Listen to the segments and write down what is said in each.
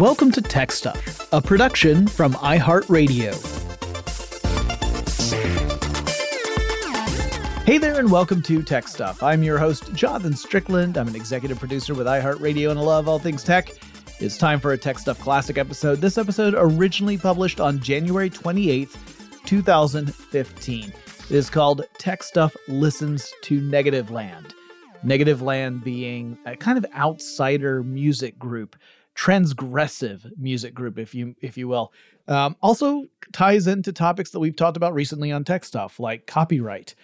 Welcome to Tech Stuff, a production from iHeartRadio. Hey there, and welcome to Tech Stuff. I'm your host, Jonathan Strickland. I'm an executive producer with iHeartRadio, and I love all things tech. It's time for a Tech Stuff Classic episode. This episode originally published on January 28th, 2015. It is called Tech Stuff Listens to Negativland. Negative Land being a kind of outsider music group transgressive music group, if you if you will. Um, also ties into topics that we've talked about recently on tech stuff, like copyright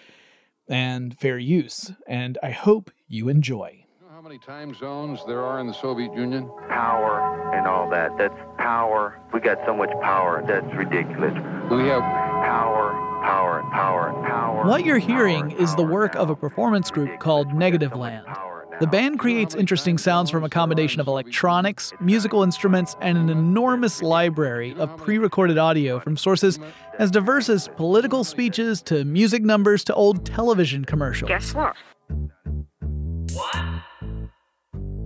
and fair use. And I hope you enjoy. You know how many time zones there are in the Soviet Union? Power and all that. That's power. We got so much power. That's ridiculous. We have Power, power, power, power. What you're hearing power, is the power, work of a performance group called Ridiculous. We Negative so much Land. The band creates interesting sounds from a combination of electronics, musical instruments, and an enormous library of pre recorded audio from sources as diverse as political speeches to music numbers to old television commercials. Guess what? What?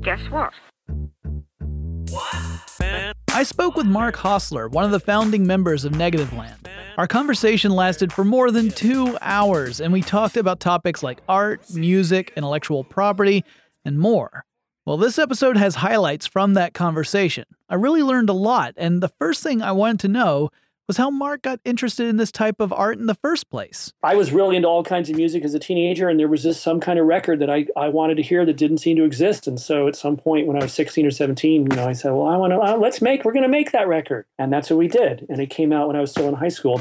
Guess what? I spoke with Mark Hosler, one of the founding members of Negativland. Our conversation lasted for more than two hours, and we talked about topics like art, music, intellectual property, and more. Well, this episode has highlights from that conversation. I really learned a lot, and the first thing I wanted to know was how Mark got interested in this type of art in the first place. I was really into all kinds of music as a teenager, and there was just some kind of record that I, I wanted to hear that didn't seem to exist. And so at some point when I was 16 or 17, you know, I said, well, I want to, uh, let's make, we're going to make that record. And that's what we did. And it came out when I was still in high school.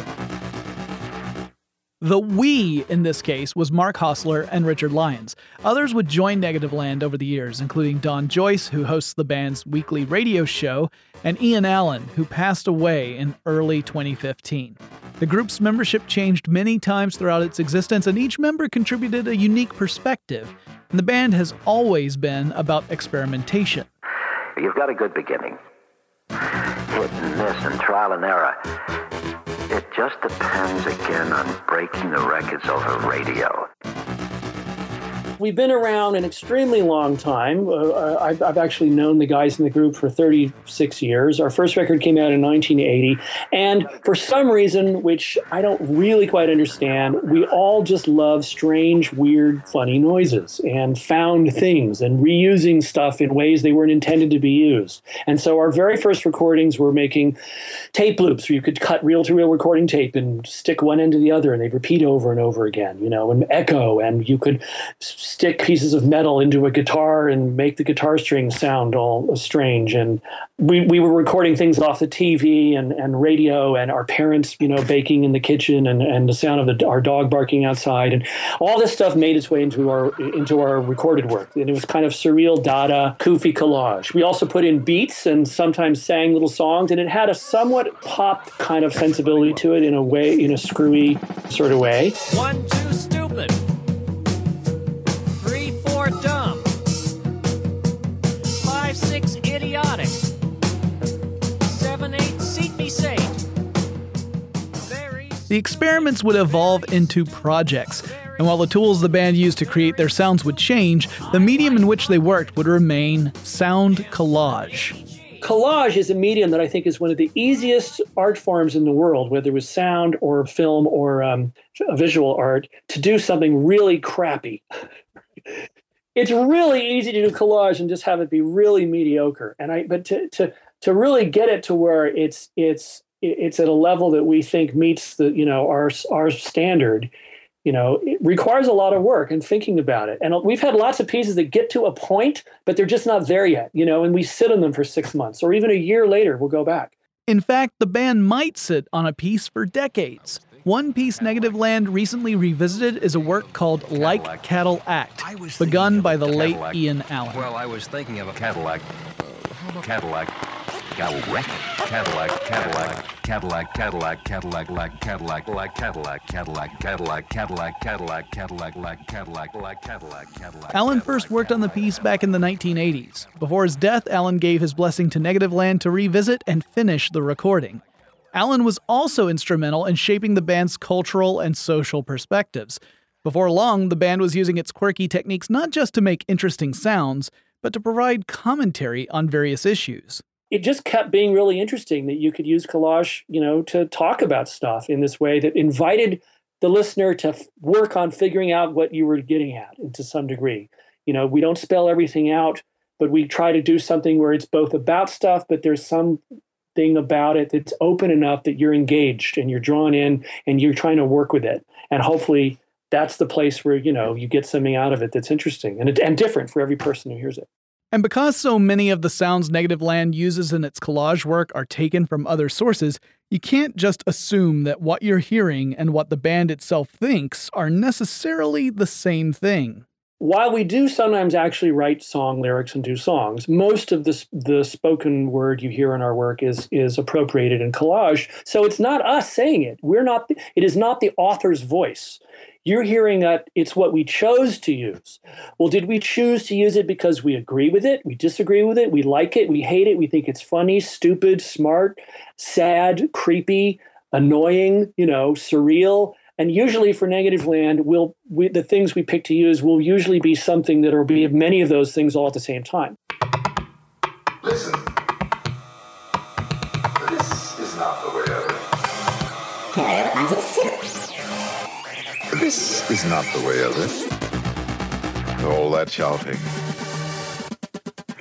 The we in this case was Mark Hosler and Richard Lyons. Others would join Negativland over the years, including Don Joyce, who hosts the band's weekly radio show, and Ian Allen, who passed away in early 2015. The group's membership changed many times throughout its existence, and each member contributed a unique perspective. And the band has always been about experimentation. You've got a good beginning. Hit and miss and trial and error. Just depends again on breaking the records over radio. We've been around an extremely long time. Uh, I've, I've actually known the guys in the group for 36 years. Our first record came out in 1980. And for some reason, which I don't really quite understand, we all just love strange, weird, funny noises and found things and reusing stuff in ways they weren't intended to be used. And so our very first recordings were making tape loops where you could cut reel to reel recording tape and stick one end to the other and they'd repeat over and over again, you know, and echo. And you could stick pieces of metal into a guitar and make the guitar strings sound all strange. And we, we were recording things off the TV and, and radio and our parents, you know, baking in the kitchen and, and the sound of the, our dog barking outside. And all this stuff made its way into our, into our recorded work. And it was kind of surreal, dada, goofy collage. We also put in beats and sometimes sang little songs. And it had a somewhat pop kind of sensibility to it in a way, in a screwy sort of way. One, two, The experiments would evolve into projects, and while the tools the band used to create their sounds would change, the medium in which they worked would remain sound collage. collage is a medium that I think is one of the easiest art forms in the world, whether it was sound or film or um, visual art, to do something really crappy. it's really easy to do collage and just have it be really mediocre. And I, but to to to really get it to where it's it's it's at a level that we think meets the you know our our standard you know, it requires a lot of work and thinking about it. And we've had lots of pieces that get to a point, but they're just not there yet, you know, and we sit on them for six months or even a year later, we'll go back. In fact, the band might sit on a piece for decades. One piece Negativland recently revisited is a work called Like Cattle Act, begun by the late Ian Allen. Well, I was thinking of a Cadillac. Cadillac. Cadillac. Cadillac. Cadillac. Cadillac. Cadillac. Cadillac. Like Cadillac. Like Cadillac. Cadillac. Cadillac. Cadillac. Cadillac. Cadillac. Like Cadillac. Like Cadillac. Cadillac. Allen first worked on the piece back in the 1980s. Before his death, Allen gave his blessing to Negativland to revisit and finish the recording. Allen was also instrumental in shaping the band's cultural and social perspectives. Before long, the band was using its quirky techniques not just to make interesting sounds, but to provide commentary on various issues. It just kept being really interesting that you could use collage, you know, to talk about stuff in this way that invited the listener to f- work on figuring out what you were getting at to some degree. You know, we don't spell everything out, but we try to do something where it's both about stuff, but there's some thing about it that's open enough that you're engaged and you're drawn in and you're trying to work with it. And hopefully that's the place where, you know, you get something out of it that's interesting and, and different for every person who hears it. And because so many of the sounds Negativland uses in its collage work are taken from other sources, you can't just assume that what you're hearing and what the band itself thinks are necessarily the same thing. While we do sometimes actually write song lyrics and do songs, most of the, the spoken word you hear in our work is, is appropriated in collage. So it's not us saying it. We're not, it is not the author's voice. You're hearing that it's what we chose to use. Well, did we choose to use it because we agree with it, we disagree with it, we like it, we hate it, we think it's funny, stupid, smart, sad, creepy, annoying, you know, surreal? And usually for Negativland, we'll, we, the things we pick to use will usually be something that will be many of those things all at the same time. Is not the way of it. All that shouting,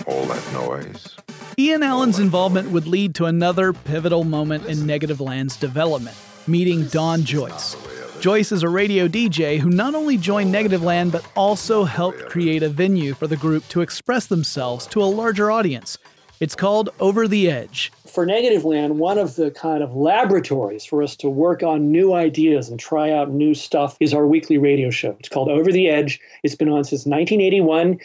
all that noise. Ian Allen's involvement would lead to another pivotal moment in Negativland's development meeting Don Joyce. Joyce is a radio DJ who not only joined Negativland but also helped create a venue for the group to express themselves to a larger audience. It's called Over the Edge. For Negativland, one of the kind of laboratories for us to work on new ideas and try out new stuff is our weekly radio show. It's called Over the Edge. It's been on since 1981.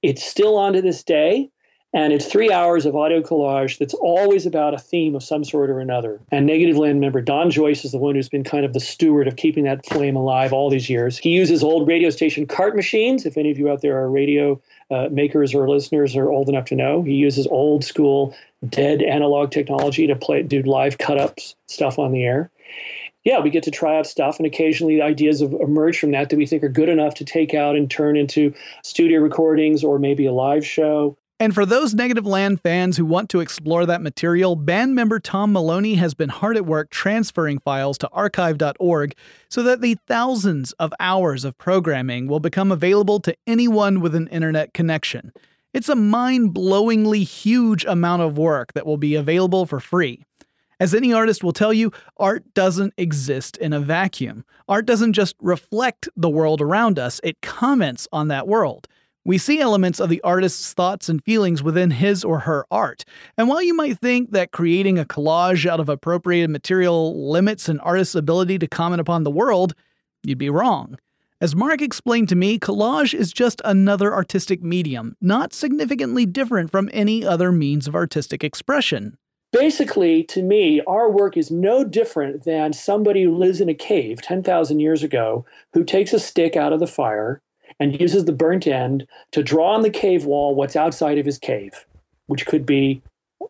It's still on to this day. And it's three hours of audio collage that's always about a theme of some sort or another. And Negativland member Don Joyce is the one who's been kind of the steward of keeping that flame alive all these years. He uses old radio station cart machines. If any of you out there are radio uh, makers or listeners are old enough to know, he uses old school dead analog technology to play do live cut ups stuff on the air. Yeah, we get to try out stuff, and occasionally ideas have emerged from that that we think are good enough to take out and turn into studio recordings or maybe a live show. And for those Negativland fans who want to explore that material, band member Tom Maloney has been hard at work transferring files to archive.org so that the thousands of hours of programming will become available to anyone with an internet connection. It's a mind blowingly huge amount of work that will be available for free. As any artist will tell you, art doesn't exist in a vacuum. Art doesn't just reflect the world around us, it comments on that world. We see elements of the artist's thoughts and feelings within his or her art. And while you might think that creating a collage out of appropriated material limits an artist's ability to comment upon the world, you'd be wrong. As Mark explained to me, collage is just another artistic medium, not significantly different from any other means of artistic expression. Basically, to me, our work is no different than somebody who lives in a cave 10,000 years ago who takes a stick out of the fire and uses the burnt end to draw on the cave wall what's outside of his cave, which could be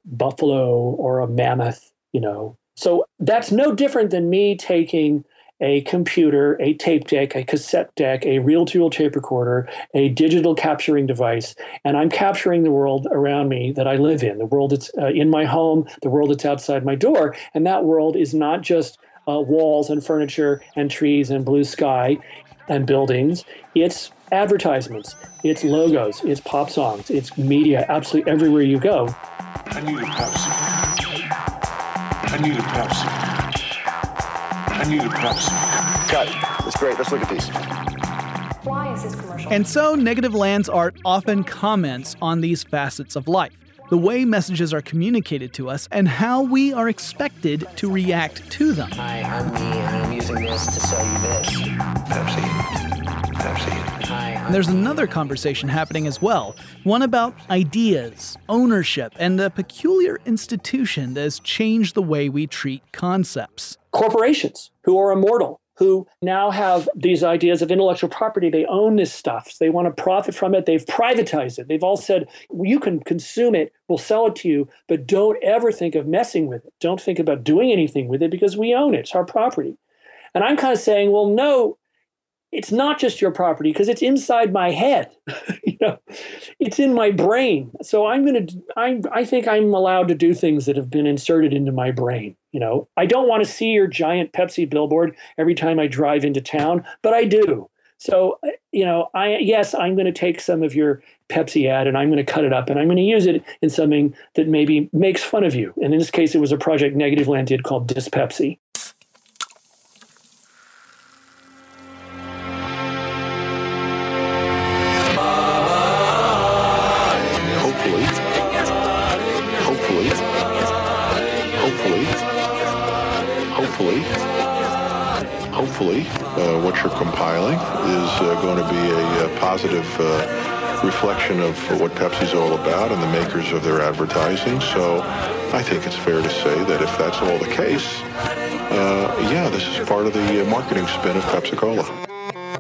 buffalo or a mammoth, you know. So that's no different than me taking a computer, a tape deck, a cassette deck, a reel to reel tape recorder, a digital capturing device, and I'm capturing the world around me that I live in, the world that's uh, in my home, the world that's outside my door. And that world is not just uh, walls and furniture and trees and blue sky and buildings, it's advertisements, it's logos, it's pop songs, it's media absolutely everywhere you go. I need a Pepsi. I need a Pepsi. I need a Pepsi. Got it. That's great. Let's look at these. Why is this commercial? And so, Negativland's art often comments on these facets of life the way messages are communicated to us, and how we are expected to react to them. Hi, I'm me, and I'm using this to sell you this. Pepsi. Pepsi. Hi, I'm And there's another conversation happening as well, one about ideas, ownership, and a peculiar institution that has changed the way we treat concepts. Corporations who are immortal, who now have these ideas of intellectual property. They own this stuff. They want to profit from it. They've privatized it. They've all said, you can consume it, we'll sell it to you, but don't ever think of messing with it. Don't think about doing anything with it because we own it. It's our property. And I'm kind of saying, well, no, it's not just your property because it's inside my head. you know, it's in my brain. So I'm going to, I, I think I'm allowed to do things that have been inserted into my brain. You know, I don't want to see your giant Pepsi billboard every time I drive into town, but I do. So, uh, you know, I yes, I'm going to take some of your Pepsi ad and I'm going to cut it up and I'm going to use it in something that maybe makes fun of you. And in this case, it was a project Negativland did called Dispepsi. Hopefully, uh, what you're compiling is uh, going to be a, uh positive uh, reflection of what Pepsi's all about and the makers of their advertising. So I think it's fair to say that if that's all the case, uh, yeah, this is part of the uh, marketing spin of Pepsi-Cola.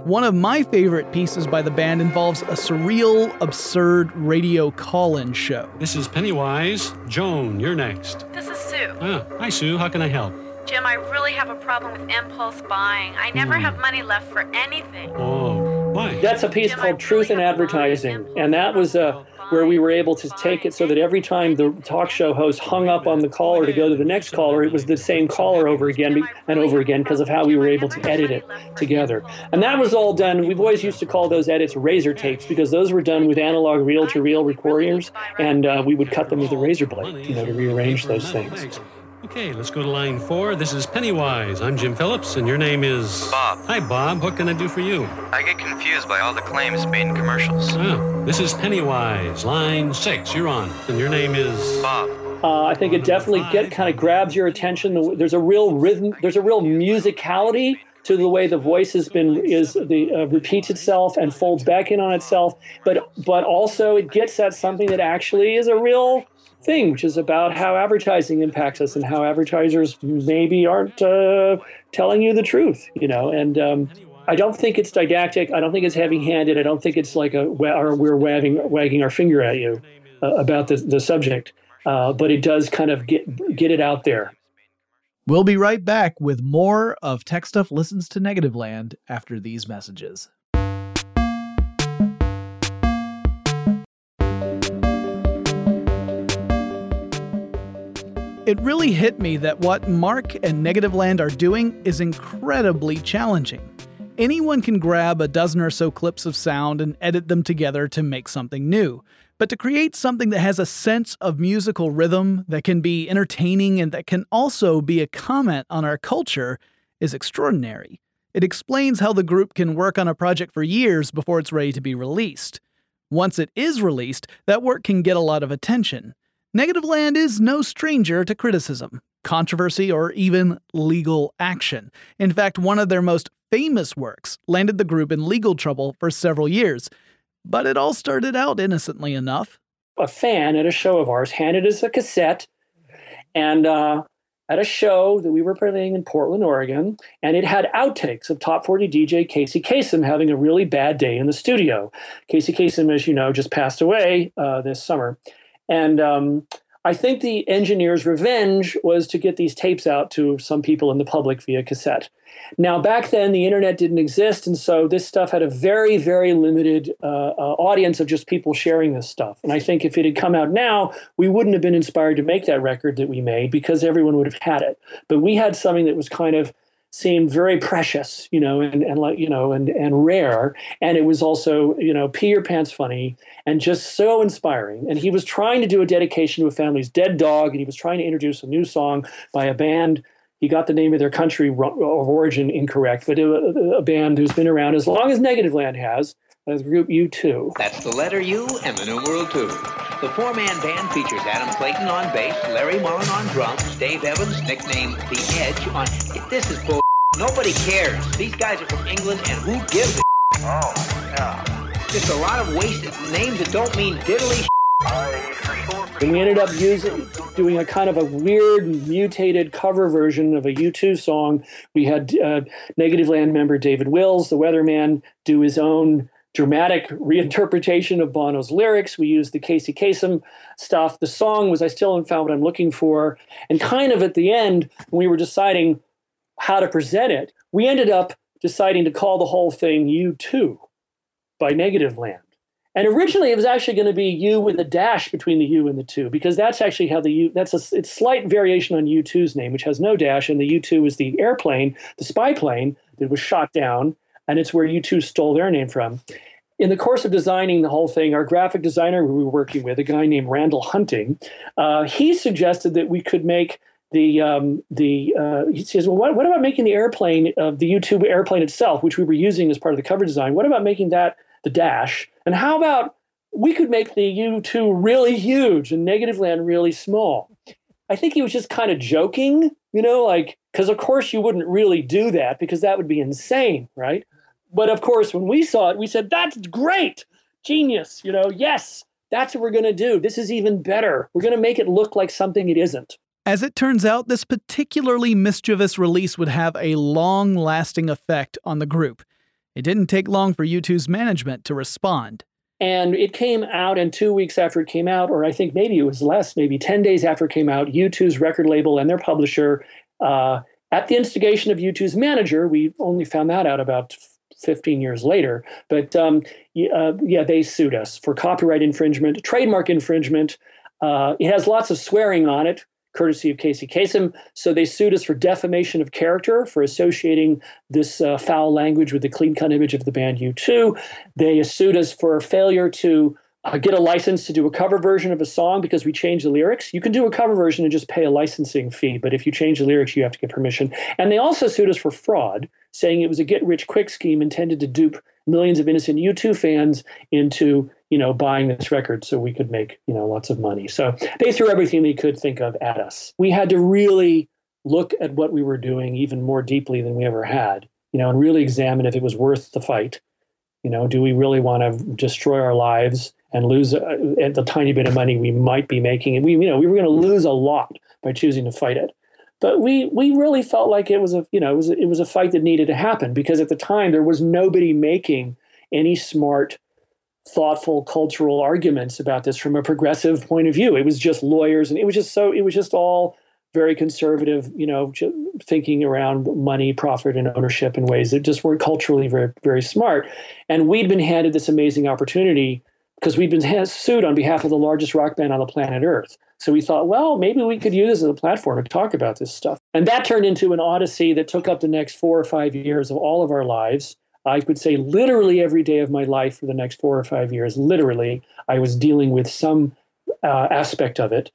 One of my favorite pieces by the band involves a surreal, absurd radio call in show. This is Pennywise. Joan, you're next. This is Sue. Ah, hi, Sue. How can I help? Jim, I really have a problem with impulse buying. I never Hmm. have money left for anything. Oh, why? That's a piece called Truth in Advertising. And that was uh, where we were able to take it so that every time the talk show host hung up on the caller to go to the next caller, it was the same caller over again and over again because of how we were able to edit it together. And that was all done. We've always used to call those edits razor tapes because those were done with analog reel to reel recorders. And uh, we would cut them with a razor blade, you know, to rearrange those things. Okay, let's go to line four. This is Pennywise. I'm Jim Phillips, and your name is Bob. Hi, Bob. What can I do for you? I get confused by all the claims made in commercials. Oh, this is Pennywise. Line six. You're on, and your name is Bob. Uh, I think it definitely get kind of grabs your attention. There's a real rhythm. There's a real musicality to the way the voice has been is the uh, repeats itself and folds back in on itself. But but also it gets at something that actually is a real thing, which is about how advertising impacts us and how advertisers maybe aren't uh, telling you the truth. You know, and um, I don't think it's didactic. I don't think it's heavy-handed. I don't think it's like a or we're wagging wagging our finger at you uh, about the the subject. Uh, but it does kind of get get it out there. We'll be right back with more of Tech Stuff Listens to Negativland after these messages. It really hit me that what Mark and Negativland are doing is incredibly challenging. Anyone can grab a dozen or so clips of sound and edit them together to make something new. But to create something that has a sense of musical rhythm, that can be entertaining, and that can also be a comment on our culture is extraordinary. It explains how the group can work on a project for years before it's ready to be released. Once it is released, that work can get a lot of attention. Negativland is no stranger to criticism, controversy, or even legal action. In fact, one of their most famous works landed the group in legal trouble for several years. But it all started out innocently enough. A fan at a show of ours handed us a cassette, and uh, at a show that we were playing in Portland, Oregon, and it had outtakes of top 40 DJ Casey Kasem having a really bad day in the studio. Casey Kasem, as you know, just passed away uh, this summer. And um, I think the engineer's revenge was to get these tapes out to some people in the public via cassette. Now, back then, the internet didn't exist, and so this stuff had a very, very limited uh, uh, audience of just people sharing this stuff. And I think if it had come out now, we wouldn't have been inspired to make that record that we made because everyone would have had it. But we had something that was kind of seemed very precious, you know, and, and like, you know, and, and rare. And it was also, you know, pee your pants funny and just so inspiring. And he was trying to do a dedication to a family's dead dog, and he was trying to introduce a new song by a band. He got the name of their country of origin incorrect, but a, a band who's been around as long as Negativland has, uh, the group U2. That's the letter U and the numeral 2. The four-man band features Adam Clayton on bass, Larry Mullen on drums, Dave Evans, nicknamed The Edge, on... This is bull. Nobody cares. These guys are from England, and who gives a Oh, yeah. Just a lot of wasted names that don't mean diddly And we ended up using doing a kind of a weird mutated cover version of a U2 song. We had uh, Negativland member David Wills, the weatherman, do his own dramatic reinterpretation of Bono's lyrics. We used the Casey Kasem stuff. The song was I Still Haven't Found What I'm Looking For. And kind of at the end, when we were deciding how to present it, we ended up deciding to call the whole thing U2 by Negativland. And originally, it was actually going to be U with a dash between the U and the two, because that's actually how the U. That's a it's slight variation on U2's name, which has no dash, and the U2 is the airplane, the spy plane that was shot down, and it's where U2 stole their name from. In the course of designing the whole thing, our graphic designer we were working with, a guy named Randall Hunting, uh, he suggested that we could make the um, the uh, he says, well, what, what about making the airplane of the U2 airplane itself, which we were using as part of the cover design? What about making that the dash? And how about we could make the U2 really huge and Negativland really small? I think he was just kind of joking, you know, like, because of course you wouldn't really do that because that would be insane, right? But of course, when we saw it, we said, that's great, genius, you know, yes, that's what we're going to do. This is even better. We're going to make it look like something it isn't. As it turns out, this particularly mischievous release would have a long lasting effect on the group. It didn't take long for U2's management to respond. And it came out, and two weeks after it came out, or I think maybe it was less, maybe 10 days after it came out, U2's record label and their publisher, uh, at the instigation of U2's manager, we only found that out about 15 years later, but um, uh, yeah, they sued us for copyright infringement, trademark infringement. Uh, it has lots of swearing on it, courtesy of Casey Kasem. So they sued us for defamation of character for associating this uh, foul language with the clean cut image of the band U2. They sued us for failure to uh, get a license to do a cover version of a song because we changed the lyrics. You can do a cover version and just pay a licensing fee, but if you change the lyrics, you have to get permission. And they also sued us for fraud, saying it was a get rich quick scheme intended to dupe millions of innocent U2 fans into you know buying this record so we could make you know lots of money. So they threw everything they could think of at us. We had to really look at what we were doing even more deeply than we ever had, you know, and really examine if it was worth the fight. You know, do we really want to destroy our lives? and lose uh, the tiny bit of money we might be making. And we, you know, we were going to lose a lot by choosing to fight it. But we we really felt like it was a you know it was it was a fight that needed to happen because at the time there was nobody making any smart, thoughtful cultural arguments about this from a progressive point of view. It was just lawyers and it was just so it was just all very conservative, you know, thinking around money, profit, and ownership in ways that just weren't culturally very, very smart. And we'd been handed this amazing opportunity because we'd been sued on behalf of the largest rock band on the planet Earth. So we thought, well, maybe we could use this as a platform to talk about this stuff. And that turned into an odyssey that took up the next four or five years of all of our lives. I could say literally every day of my life for the next four or five years, literally, I was dealing with some uh, aspect of it.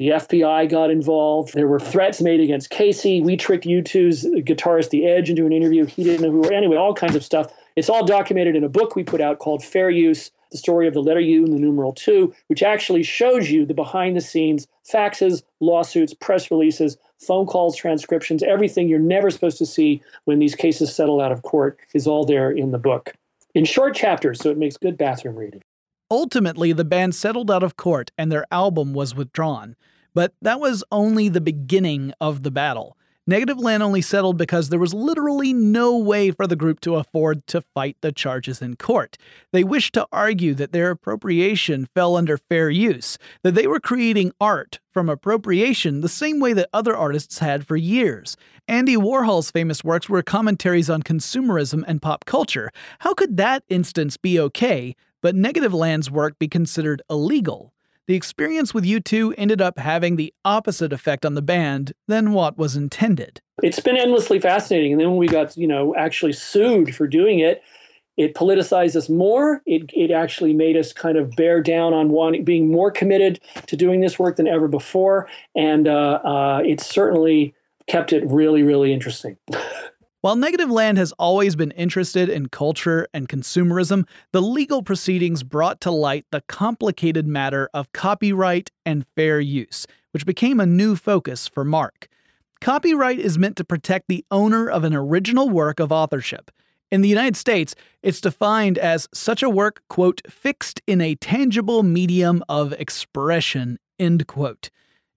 The FBI got involved. There were threats made against Casey. We tricked U2's guitarist, The Edge, into an interview. He didn't know who we were. Anyway, all kinds of stuff. It's all documented in a book we put out called Fair Use the story of the letter U and the numeral two, which actually shows you the behind the scenes faxes, lawsuits, press releases, phone calls, transcriptions, everything you're never supposed to see when these cases settle out of court is all there in the book in short chapters, so it makes good bathroom reading. Ultimately, the band settled out of court and their album was withdrawn. But that was only the beginning of the battle. Negativland only settled because there was literally no way for the group to afford to fight the charges in court. They wished to argue that their appropriation fell under fair use, that they were creating art from appropriation the same way that other artists had for years. Andy Warhol's famous works were commentaries on consumerism and pop culture. How could that instance be okay, but Negativland's work be considered illegal? the experience with U2 ended up having the opposite effect on the band than what was intended. It's been endlessly fascinating. And then when we got, you know, actually sued for doing it, it politicized us more. It, it actually made us kind of bear down on wanting, being more committed to doing this work than ever before. And uh, uh, it certainly kept it really, really interesting. While Negativland has always been interested in culture and consumerism, the legal proceedings brought to light the complicated matter of copyright and fair use, which became a new focus for Mark. Copyright is meant to protect the owner of an original work of authorship. In the United States, it's defined as such a work, quote, fixed in a tangible medium of expression, end quote.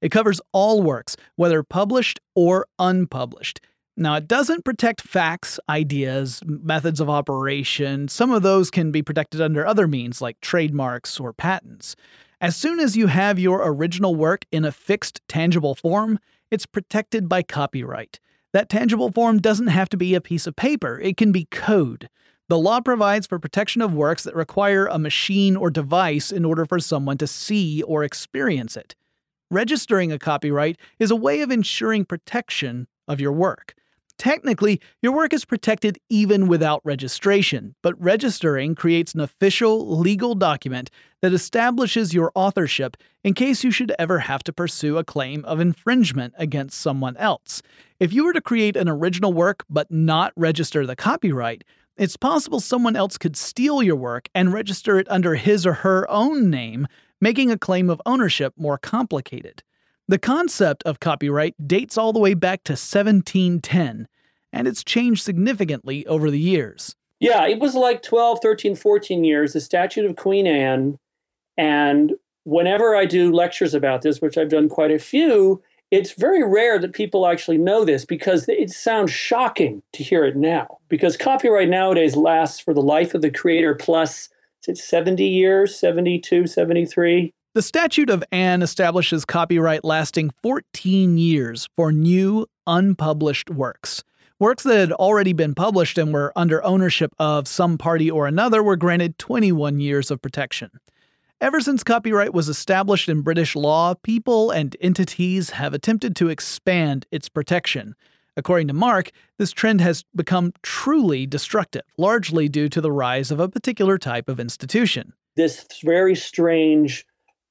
It covers all works, whether published or unpublished. Now, it doesn't protect facts, ideas, methods of operation. Some of those can be protected under other means, like trademarks or patents. As soon as you have your original work in a fixed, tangible form, it's protected by copyright. That tangible form doesn't have to be a piece of paper, it can be code. The law provides for protection of works that require a machine or device in order for someone to see or experience it. Registering a copyright is a way of ensuring protection of your work. Technically, your work is protected even without registration, but registering creates an official, legal document that establishes your authorship in case you should ever have to pursue a claim of infringement against someone else. If you were to create an original work but not register the copyright, it's possible someone else could steal your work and register it under his or her own name, making a claim of ownership more complicated. The concept of copyright dates all the way back to 1710, and it's changed significantly over the years. Yeah, it was like 12, 13, 14 years, the statute of Queen Anne. And whenever I do lectures about this, which I've done quite a few, it's very rare that people actually know this because it sounds shocking to hear it now. Because copyright nowadays lasts for the life of the creator plus, it's 70 years, 72, 73. The Statute of Anne establishes copyright lasting 14 years for new, unpublished works. Works that had already been published and were under ownership of some party or another were granted 21 years of protection. Ever since copyright was established in British law, people and entities have attempted to expand its protection. According to Mark, this trend has become truly destructive, largely due to the rise of a particular type of institution. This very strange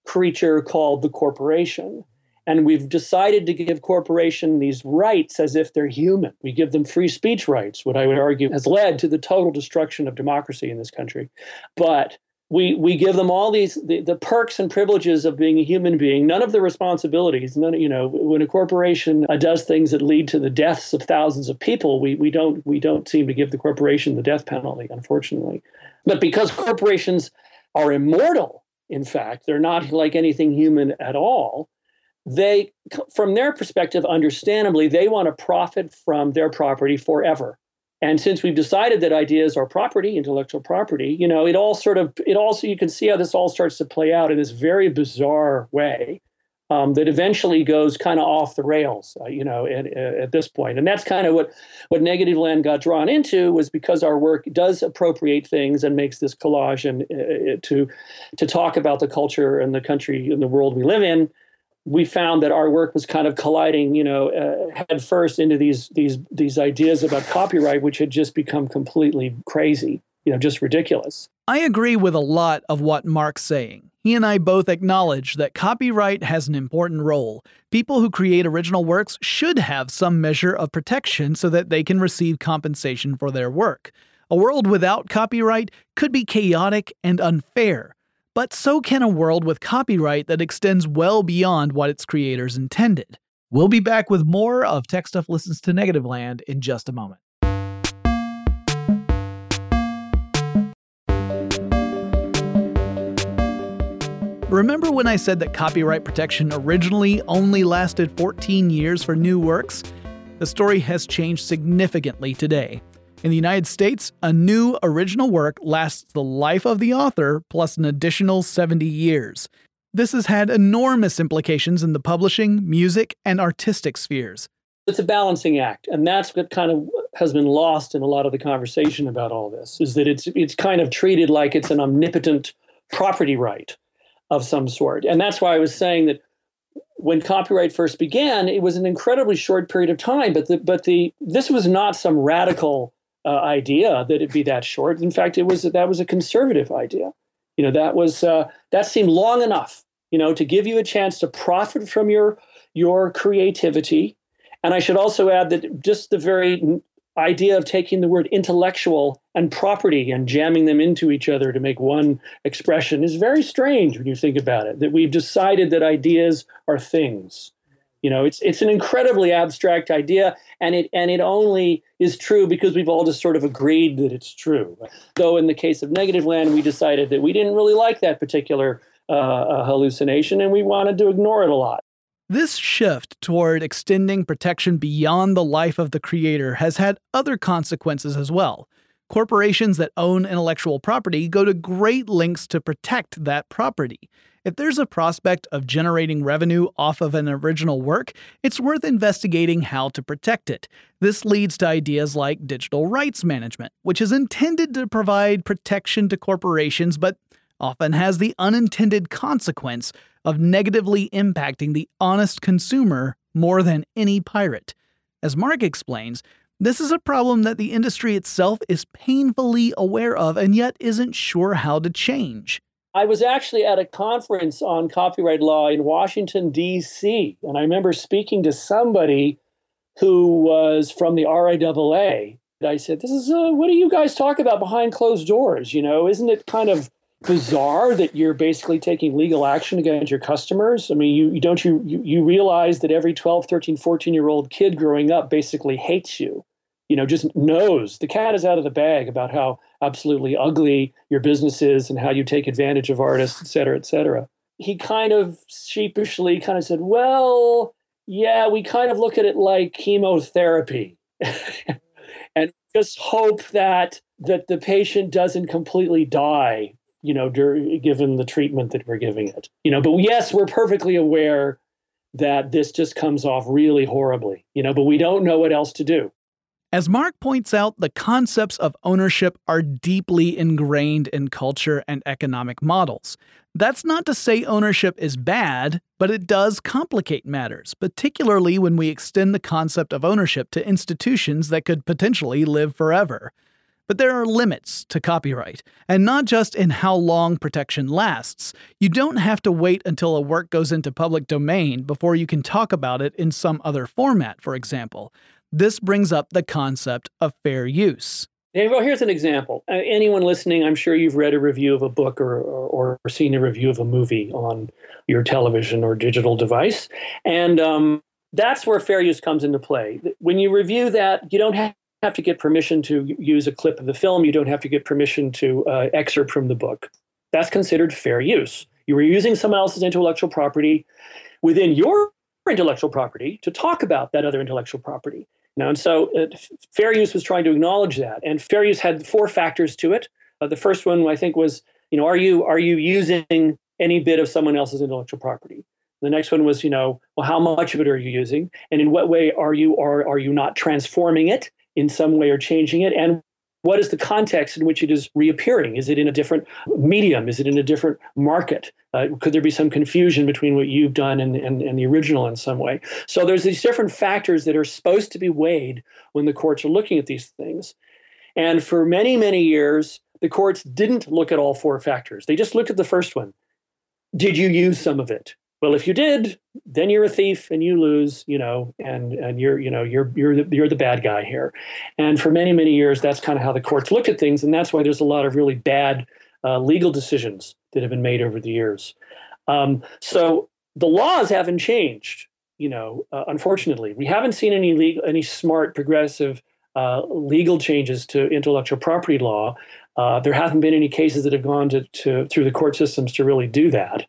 creature called the corporation. And we've decided to give corporation these rights as if they're human. We give them free speech rights, what I would argue has led to the total destruction of democracy in this country. But we, we give them all these the, the perks and privileges of being a human being, none of the responsibilities. None, you know, when a corporation uh, does things that lead to the deaths of thousands of people, we, we don't we don't seem to give the corporation the death penalty, unfortunately. But because corporations are immortal, in fact, they're not like anything human at all. They, from their perspective, understandably, they want to profit from their property forever. And since we've decided that ideas are property, intellectual property, you know, it all sort of, it also, you can see how this all starts to play out in this very bizarre way um, that eventually goes kind of off the rails, uh, you know, at, at this point. And that's kind of what what Negativland got drawn into was because our work does appropriate things and makes this collage and uh, to to talk about the culture and the country and the world we live in. We found that our work was kind of colliding, you know, uh, head first into these these these ideas about copyright, which had just become completely crazy, you know, just ridiculous. I agree with a lot of what Mark's saying. He and I both acknowledge that copyright has an important role. People who create original works should have some measure of protection so that they can receive compensation for their work. A world without copyright could be chaotic and unfair, but so can a world with copyright that extends well beyond what its creators intended. We'll be back with more of Tech Stuff Listens to Negativland in just a moment. Remember when I said that copyright protection originally only lasted 14 years for new works? The story has changed significantly today. In the United States, a new original work lasts the life of the author plus an additional 70 years. This has had enormous implications in the publishing, music, and artistic spheres. It's a balancing act, and that's what kind of has been lost in a lot of the conversation about all this is that it's it's kind of treated like it's an omnipotent property right of some sort. And that's why I was saying that when copyright first began, it was an incredibly short period of time. But the, but the this was not some radical uh, idea that it'd be that short. In fact, it was that was a conservative idea. You know, that was uh, that seemed long enough. You know, to give you a chance to profit from your your creativity. And I should also add that just the very idea of taking the word intellectual and property and jamming them into each other to make one expression is very strange when you think about it that we've decided that ideas are things you know it's it's an incredibly abstract idea and it and it only is true because we've all just sort of agreed that it's true though in the case of Negativland, we decided that we didn't really like that particular uh, uh hallucination and we wanted to ignore it a lot this shift toward extending protection beyond the life of the creator has had other consequences as well. Corporations that own intellectual property go to great lengths to protect that property. If there's a prospect of generating revenue off of an original work, it's worth investigating how to protect it. This leads to ideas like digital rights management, which is intended to provide protection to corporations but often has the unintended consequence of negatively impacting the honest consumer more than any pirate. As Mark explains, this is a problem that the industry itself is painfully aware of and yet isn't sure how to change. I was actually at a conference on copyright law in Washington, D.C., and I remember speaking to somebody who was from the RIAA. I said, This is, uh, what do you guys talk about behind closed doors? You know, isn't it kind of bizarre that you're basically taking legal action against your customers? I mean, you, you don't you, you realize that every 12, 13, 14 year old kid growing up basically hates you. You know, just knows the cat is out of the bag about how absolutely ugly your business is and how you take advantage of artists, et cetera, et cetera. He kind of sheepishly kind of said, Well, yeah, we kind of look at it like chemotherapy. and just hope that that the patient doesn't completely die you know, given the treatment that we're giving it. You know, but yes, we're perfectly aware that this just comes off really horribly, you know, but we don't know what else to do. As Mark points out, the concepts of ownership are deeply ingrained in culture and economic models. That's not to say ownership is bad, but it does complicate matters, particularly when we extend the concept of ownership to institutions that could potentially live forever. But there are limits to copyright, and not just in how long protection lasts. You don't have to wait until a work goes into public domain before you can talk about it in some other format, for example. This brings up the concept of fair use. well, here's an example. Uh, anyone listening, I'm sure you've read a review of a book or, or, or, seen a review of a movie on your television or digital device. And um, that's where fair use comes into play. When you review that, you don't have have to get permission to use a clip of the film. You don't have to get permission to uh, excerpt from the book. That's considered fair use. You were using someone else's intellectual property within your intellectual property to talk about that other intellectual property. You and so uh, fair use was trying to acknowledge that. And fair use had four factors to it. Uh, the first one I think was, you know, are you are you using any bit of someone else's intellectual property? The next one was, you know, well, how much of it are you using, and in what way are you or are you not transforming it? in some way or changing it? And what is the context in which it is reappearing? Is it in a different medium? Is it in a different market? Uh, could there be some confusion between what you've done and, and, and the original in some way? So there's these different factors that are supposed to be weighed when the courts are looking at these things. And for many, many years, the courts didn't look at all four factors. They just looked at the first one. Did you use some of it? Well, if you did, then you're a thief and you lose, you know, and and you're you know you're you're the, you're the bad guy here. And for many many years, that's kind of how the courts look at things, and that's why there's a lot of really bad uh, legal decisions that have been made over the years. Um, so the laws haven't changed, you know. Uh, unfortunately, we haven't seen any legal, any smart progressive uh, legal changes to intellectual property law. Uh, there haven't been any cases that have gone to, to through the court systems to really do that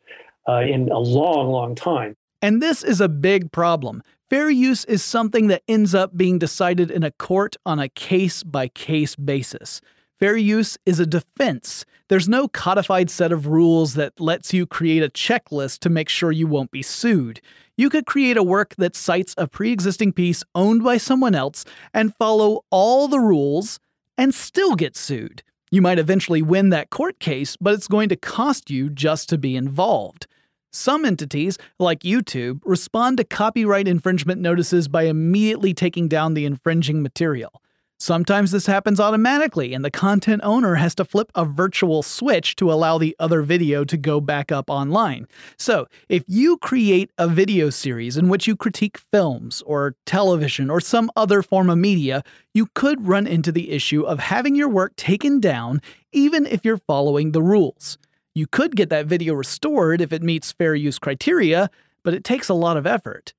uh, in a long, long time. And this is a big problem. Fair use is something that ends up being decided in a court on a case by case basis. Fair use is a defense. There's no codified set of rules that lets you create a checklist to make sure you won't be sued. You could create a work that cites a pre existing piece owned by someone else and follow all the rules and still get sued. You might eventually win that court case, but it's going to cost you just to be involved. Some entities, like YouTube, respond to copyright infringement notices by immediately taking down the infringing material. Sometimes this happens automatically, and the content owner has to flip a virtual switch to allow the other video to go back up online. So, if you create a video series in which you critique films, or television, or some other form of media, you could run into the issue of having your work taken down even if you're following the rules. You could get that video restored if it meets fair use criteria, but it takes a lot of effort.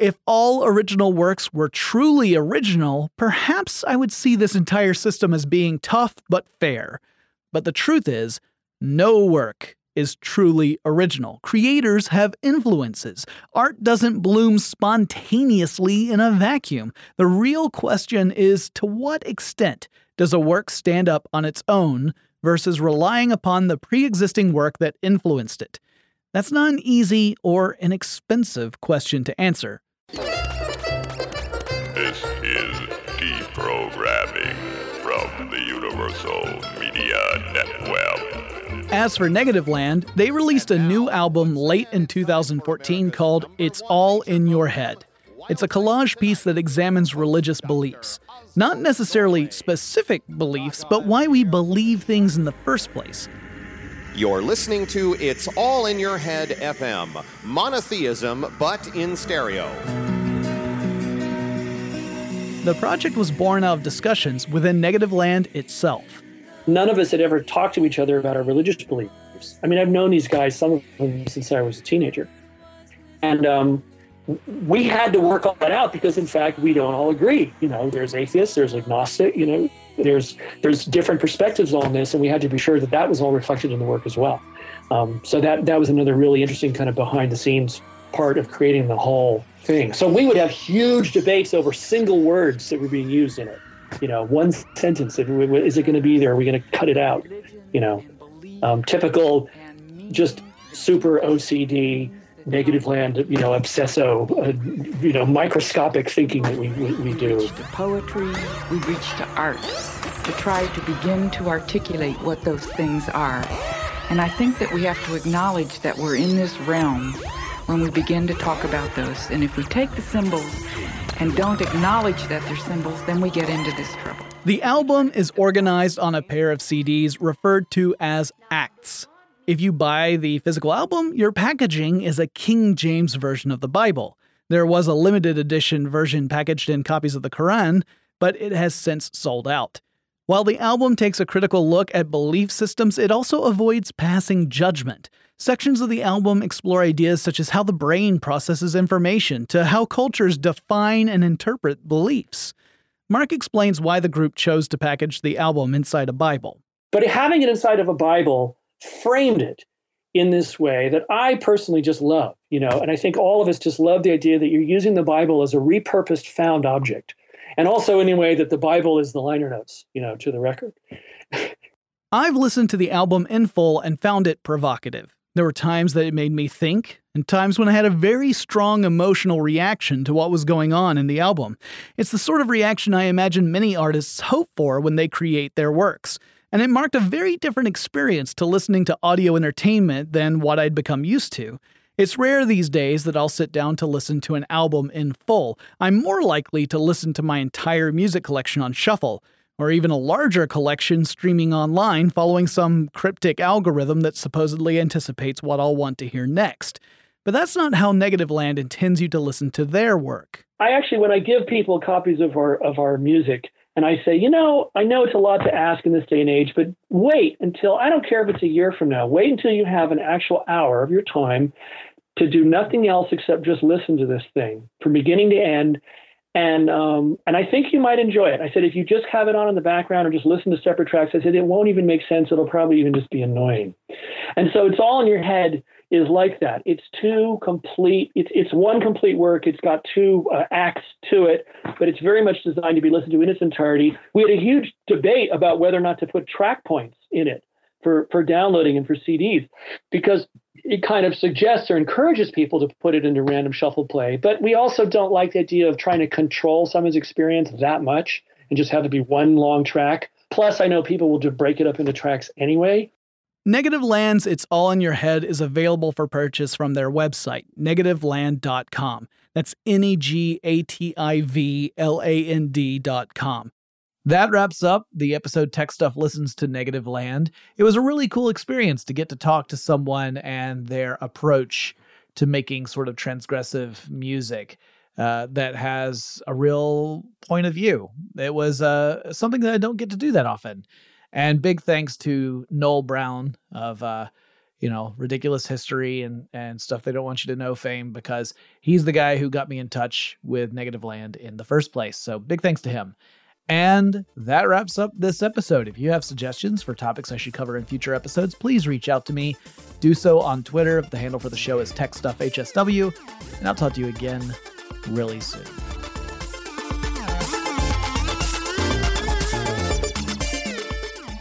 If all original works were truly original, perhaps I would see this entire system as being tough but fair. But the truth is, no work is truly original. Creators have influences. Art doesn't bloom spontaneously in a vacuum. The real question is to what extent does a work stand up on its own versus relying upon the pre existing work that influenced it. That's not an easy or an expensive question to answer. This is deprogramming from the Universal Media Network. As for Negativland, they released a new album late in 2014 called It's All in Your Head. It's a collage piece that examines religious beliefs. Not necessarily specific beliefs, but why we believe things in the first place. You're listening to It's All in Your Head FM, monotheism, but in stereo. The project was born out of discussions within Negativland itself. None of us had ever talked to each other about our religious beliefs. I mean, I've known these guys, some of them, since I was a teenager. And um, we had to work all that out because, in fact, we don't all agree. You know, there's atheists, there's agnostic, you know, there's there's different perspectives on this, and we had to be sure that that was all reflected in the work as well. Um, so that that was another really interesting kind of behind the scenes part of creating the whole thing. So we would have huge debates over single words that were being used in it. You know, one sentence. Is it going to be there? Are we going to cut it out? You know, um, typical, just super OCD, Negativland, you know, obsesso, uh, you know, microscopic thinking that we, we, we do. To poetry, we reach to art to try to begin to articulate what those things are. And I think that we have to acknowledge that we're in this realm when we begin to talk about those. And if we take the symbols and don't acknowledge that they're symbols, then we get into this trouble. The album is organized on a pair of CDs referred to as acts. If you buy the physical album, your packaging is a King James version of the Bible. There was a limited edition version packaged in copies of the Quran, but it has since sold out. While the album takes a critical look at belief systems, it also avoids passing judgment. Sections of the album explore ideas such as how the brain processes information to how cultures define and interpret beliefs. Mark explains why the group chose to package the album inside a Bible. But having it inside of a Bible framed it in this way that I personally just love, you know, and I think all of us just love the idea that you're using the Bible as a repurposed found object. And also in a way that the Bible is the liner notes, you know, to the record. I've listened to the album in full and found it provocative. There were times that it made me think, and times when I had a very strong emotional reaction to what was going on in the album. It's the sort of reaction I imagine many artists hope for when they create their works. And it marked a very different experience to listening to audio entertainment than what I'd become used to. It's rare these days that I'll sit down to listen to an album in full. I'm more likely to listen to my entire music collection on shuffle or even a larger collection streaming online following some cryptic algorithm that supposedly anticipates what I'll want to hear next. But that's not how Negativland intends you to listen to their work. I actually, when I give people copies of our of our music, and I say, you know, I know it's a lot to ask in this day and age, but wait until I don't care if it's a year from now. Wait until you have an actual hour of your time to do nothing else except just listen to this thing from beginning to end and um, and I think you might enjoy it. I said if you just have it on in the background or just listen to separate tracks, I said it won't even make sense. It'll probably even just be annoying. And so it's all in your head is like that. It's two complete. It's it's one complete work. It's got two uh, acts to it, but it's very much designed to be listened to in its entirety. We had a huge debate about whether or not to put track points in it for for downloading and for CDs because it kind of suggests or encourages people to put it into random shuffle play. But we also don't like the idea of trying to control someone's experience that much and just have it be one long track. Plus, I know people will just break it up into tracks anyway. Negativland's It's All in Your Head is available for purchase from their website, negativland.com. That's N E G A T I V L A N D.com. That wraps up the episode Tech Stuff Listens to Negativland. It was a really cool experience to get to talk to someone and their approach to making sort of transgressive music uh, that has a real point of view. It was uh, something that I don't get to do that often. And big thanks to Noel Brown of, uh, you know, ridiculous history and and stuff they don't want you to know fame because he's the guy who got me in touch with Negativland in the first place. So big thanks to him. And that wraps up this episode. If you have suggestions for topics I should cover in future episodes, please reach out to me. Do so on Twitter. The handle for the show is TechStuffHSW. And I'll talk to you again really soon.